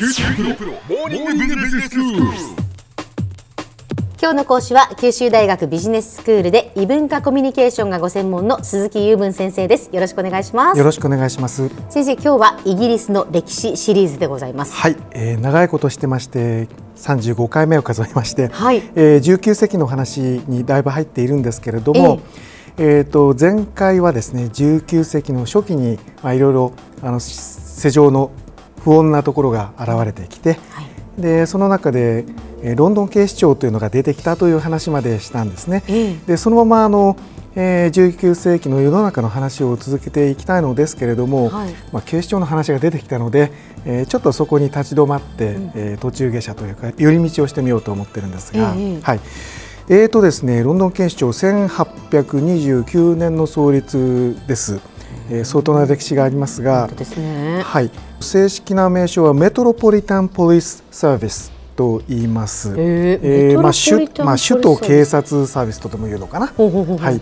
九州大学モーニングビジネススクール。今日の講師は九州大学ビジネススクールで異文化コミュニケーションがご専門の鈴木雄文先生です。よろしくお願いします。よろしくお願いします。先生今日はイギリスの歴史シリーズでございます。はい、えー長いことしてまして、35回目を数えまして、はい。えー19世紀の話にだいぶ入っているんですけれども、えーと前回はですね、19世紀の初期にまあいろいろあの世情の不穏なところが現れてきて、はい。でその中で、えーロンドン警視庁というのが出てきたという話までしたんですね。ええ。でそのままあの、えー19世紀の世の中の話を続けていきたいのですけれども、はい。まあ、警視庁の話が出てきたので、えーちょっとそこに立ち止まって、えー途中下車というか寄り道をしてみようと思ってるんですが、ええはい。えーとですね、ロンドン警視庁1829年の創立です、えー相当な歴史がありますがね。はい、正式な名称はメトロポリタン・ポリス・サービスと言います。えーえーまあ、首まあ、首都警察サービスとでも言うのかな。はい、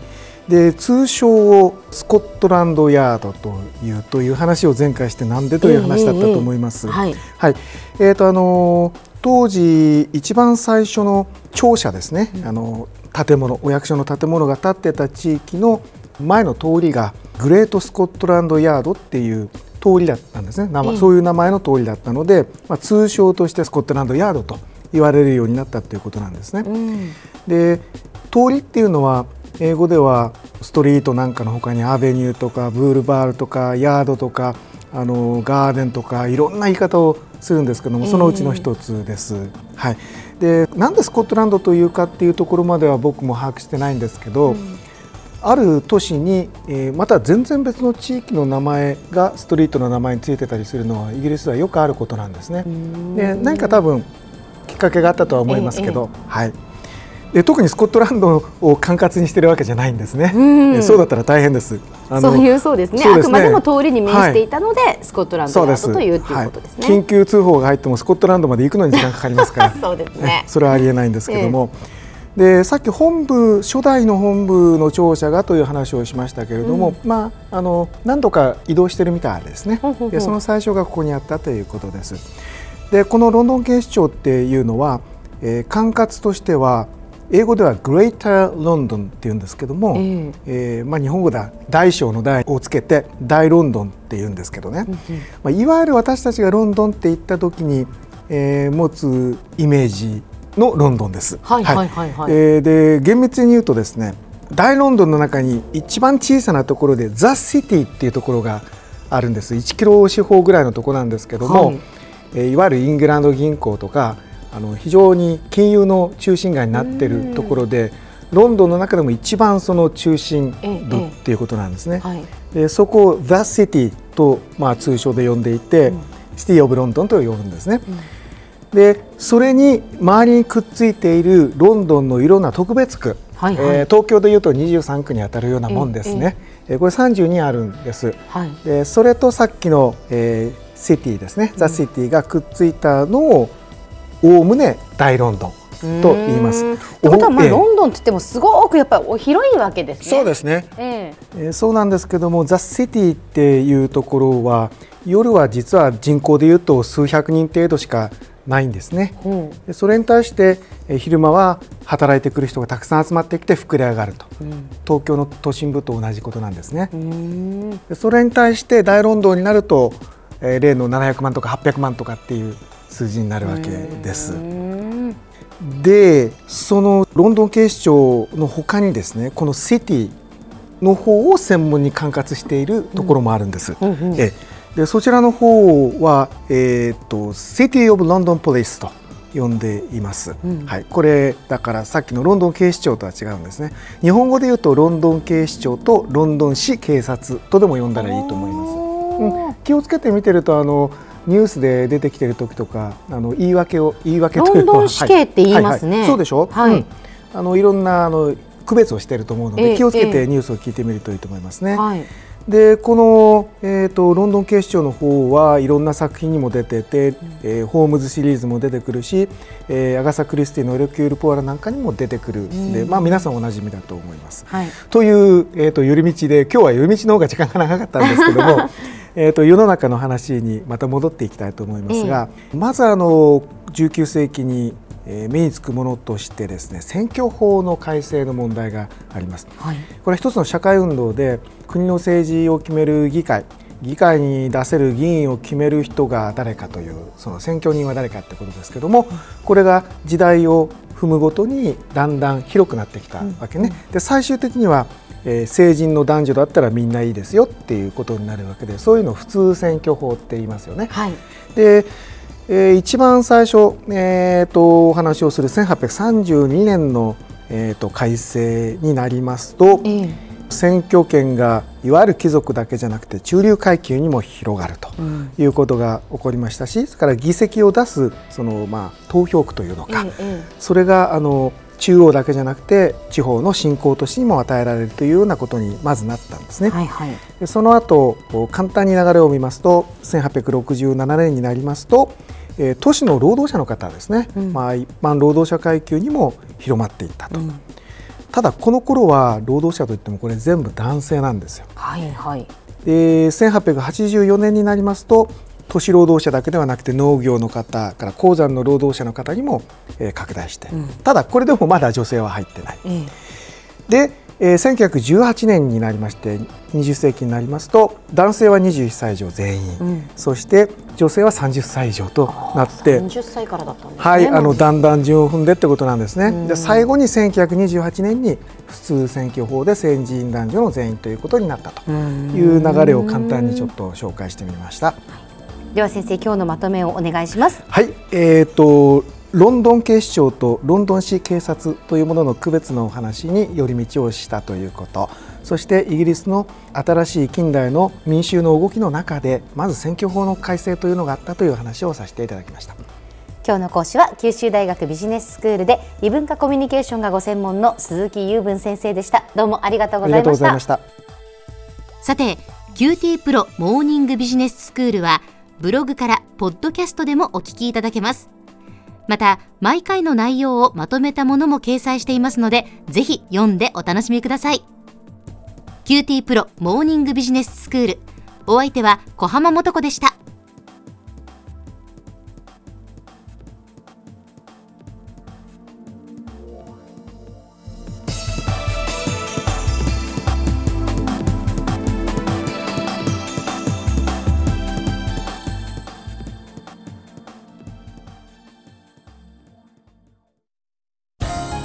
で通称をスコットランドヤードというという話を前回してなんでという話だったと思います。ええええはい。はい。えーとあのー当時一番最初の庁舎ですね、あのー建物お役所の建物が建ってた地域の前の通りがグレートスコットランドヤードっていう通りだったんですね、ええ。そういう名前の通りだったので、まあ、通称としてスコットランドヤードと言われるようになったということなんですね。うん。で通りっていうのは英語ではストリートなんかの他にアベニューとかブールバールとかヤードとかあのガーデンとかいろんな言い方をするんですけどもそのうちの一つです。はい、でなんでスコットランドというかっていうところまでは僕も把握してないんですけど、ある都市に、えーまた全然別の地域の名前がストリートの名前についてたりするのはイギリスではよくあることなんですね。で何か多分きっかけがあったとは思いますけど、はい、で特にスコットランドを管轄にしてるわけじゃないんですね。ん。えそうだったら大変です。そういうそうですね。すね。あくまでも通りに面していたので、スコットランドヤーそうですドというっていうことですね、はい、緊急通報が入ってもスコットランドまで行くのに時間かかりますから。そうですね。それはありえないんですけども、でさっき本部初代の本部の庁舎がという話をしましたけれども、まあ、あの何度か移動してるみたいですね。でその最初がここにあったということです。でこのロンドン警視庁っていうのは、えー管轄としては英語ではグレーターロンドンっていうんですけども、ええ。ーまあ、日本語では大小の大をつけて大ロンドンって言うんですけどね、まあ、いわゆる私たちがロンドンって言った時に、えー持つイメージのロンドンです。はいはい。はいはいえーで厳密に言うとですね大ロンドンの中に一番小さなところでザ・シティっていうところがあるんです。1キロ四方ぐらいのところなんですけども、はい。いえーいわゆるイングランド銀行とかあの非常に金融の中心街になっているところでロンドンの中でも一番その中心部ええええっていうことなんですね。はい。でそこを The City と、まあ、通称で呼んでいて、シティ・オブ・ロンドンと呼ぶんですね。でそれに周りにくっついているロンドンのいろんな特別区、はいはいえー東京でいうと23区に当たるようなもんですね。えーこれ32あるんです。はいでそれとさっきの、えーシティですね、ザ・シティがくっついたのをおおむね大ロンドンと言います。うーんってことはまあロンドンって言ってもすごくやっぱり広いわけですね。そうですね。ええーそうなんですけどもザ・シティっていうところは夜は実は人口でいうと数百人程度しかないんですね。えほでそれに対してえー昼間は働いてくる人がたくさん集まってきて膨れ上がると、東京の都心部と同じことなんですね。それに対して大ロンドンになると、えー例の700万とか800万とかっていう数字になるわけです。でそのロンドン警視庁の他にですねこのシティの方を専門に管轄しているところもあるんです。うんうんえでそちらの方は、えー、と City of London Police と呼んでいます、うん。はい、これだからさっきのロンドン警視庁とは違うんですね。日本語で言うとロンドン警視庁とロンドン市警察とでも呼んだらいいと思います。うん、気をつけて見てるとあのニュースで出てきてる時とかあの言い訳を言い訳というかロンドン市警って言いますね。はいはい。そうでしょ、はい。うん。あのいろんなあの区別をしていると思うのええで気をつけええ。てニュースを聞いてみるといいと思いますね。はいでこの、えー、とロンドン警視庁の方はいろんな作品にも出てて、えーホームズシリーズも出てくるし、えーアガサ・クリスティのエルキュール・ポアラなんかにも出てくるんで、まあ、皆さんおなじみだと思います。はい。という、えー、と寄り道で今日は寄り道の方が時間が長かったんですけども、えー、と世の中の話にまた戻っていきたいと思いますが、まずあの19世紀にえー目につくものとしてですね選挙法の改正の問題があります。はいこれは一つの社会運動で国の政治を決める議会議会に出せる議員を決める人が誰かというその選挙人は誰かってことですけどもこれが時代を踏むごとにだんだん広くなってきたわけね。で最終的には、えー成人の男女だったらみんないいですよっていうことになるわけでそういうのを普通選挙法って言いますよね。はいで、えー一番最初、えー、とお話をする1832年の、えー、と改正になりますと、ええ。選挙権がいわゆる貴族だけじゃなくて中流階級にも広がるとうん。いうことが起こりましたしそれから議席を出すその、まあ、投票区というのか、ええ。それがあの中央だけじゃなくて地方の新興都市にも与えられるというようなことにまずなったんですね。はいはい。でその後簡単に流れを見ますと1867年になりますと、えー都市の労働者の方ですね、うん。まあ、一般労働者階級にも広まっていったと、うん。ただこの頃は労働者といってもこれ全部男性なんですよ。はいはい。で1884年になりますと都市労働者だけではなくて農業の方から鉱山の労働者の方にも、えー拡大して、うん。ただこれでもまだ女性は入ってない。ええ。で、えー1918年になりまして20世紀になりますと男性は21歳以上全員、うん。そして女性は30歳以上となって30歳からだったんですねはい、あのだんだん順を踏んでってことなんですね。うん。で最後に1928年に普通選挙法で成人男女の全員ということになったとうん。いう流れを簡単にちょっと紹介してみました。では先生今日のまとめをお願いしますはい、えー、とロンドン警視庁とロンドン市警察というものの区別のお話に寄り道をしたということそしてイギリスの新しい近代の民衆の動きの中でまず選挙法の改正というのがあったという話をさせていただきました。今日の講師は九州大学ビジネススクールで異文化コミュニケーションがご専門の鈴木雄文先生でしたどうもありがとうごありがとうざいましたございました。さて QT プロモーニングビジネススクールはブログからポッドキャストでもお聞きいただけます。また毎回の内容をまとめたものも掲載していますのでぜひ読んでお楽しみください。QT プロモーニングビジネススクール。お相手は小浜もとこでした。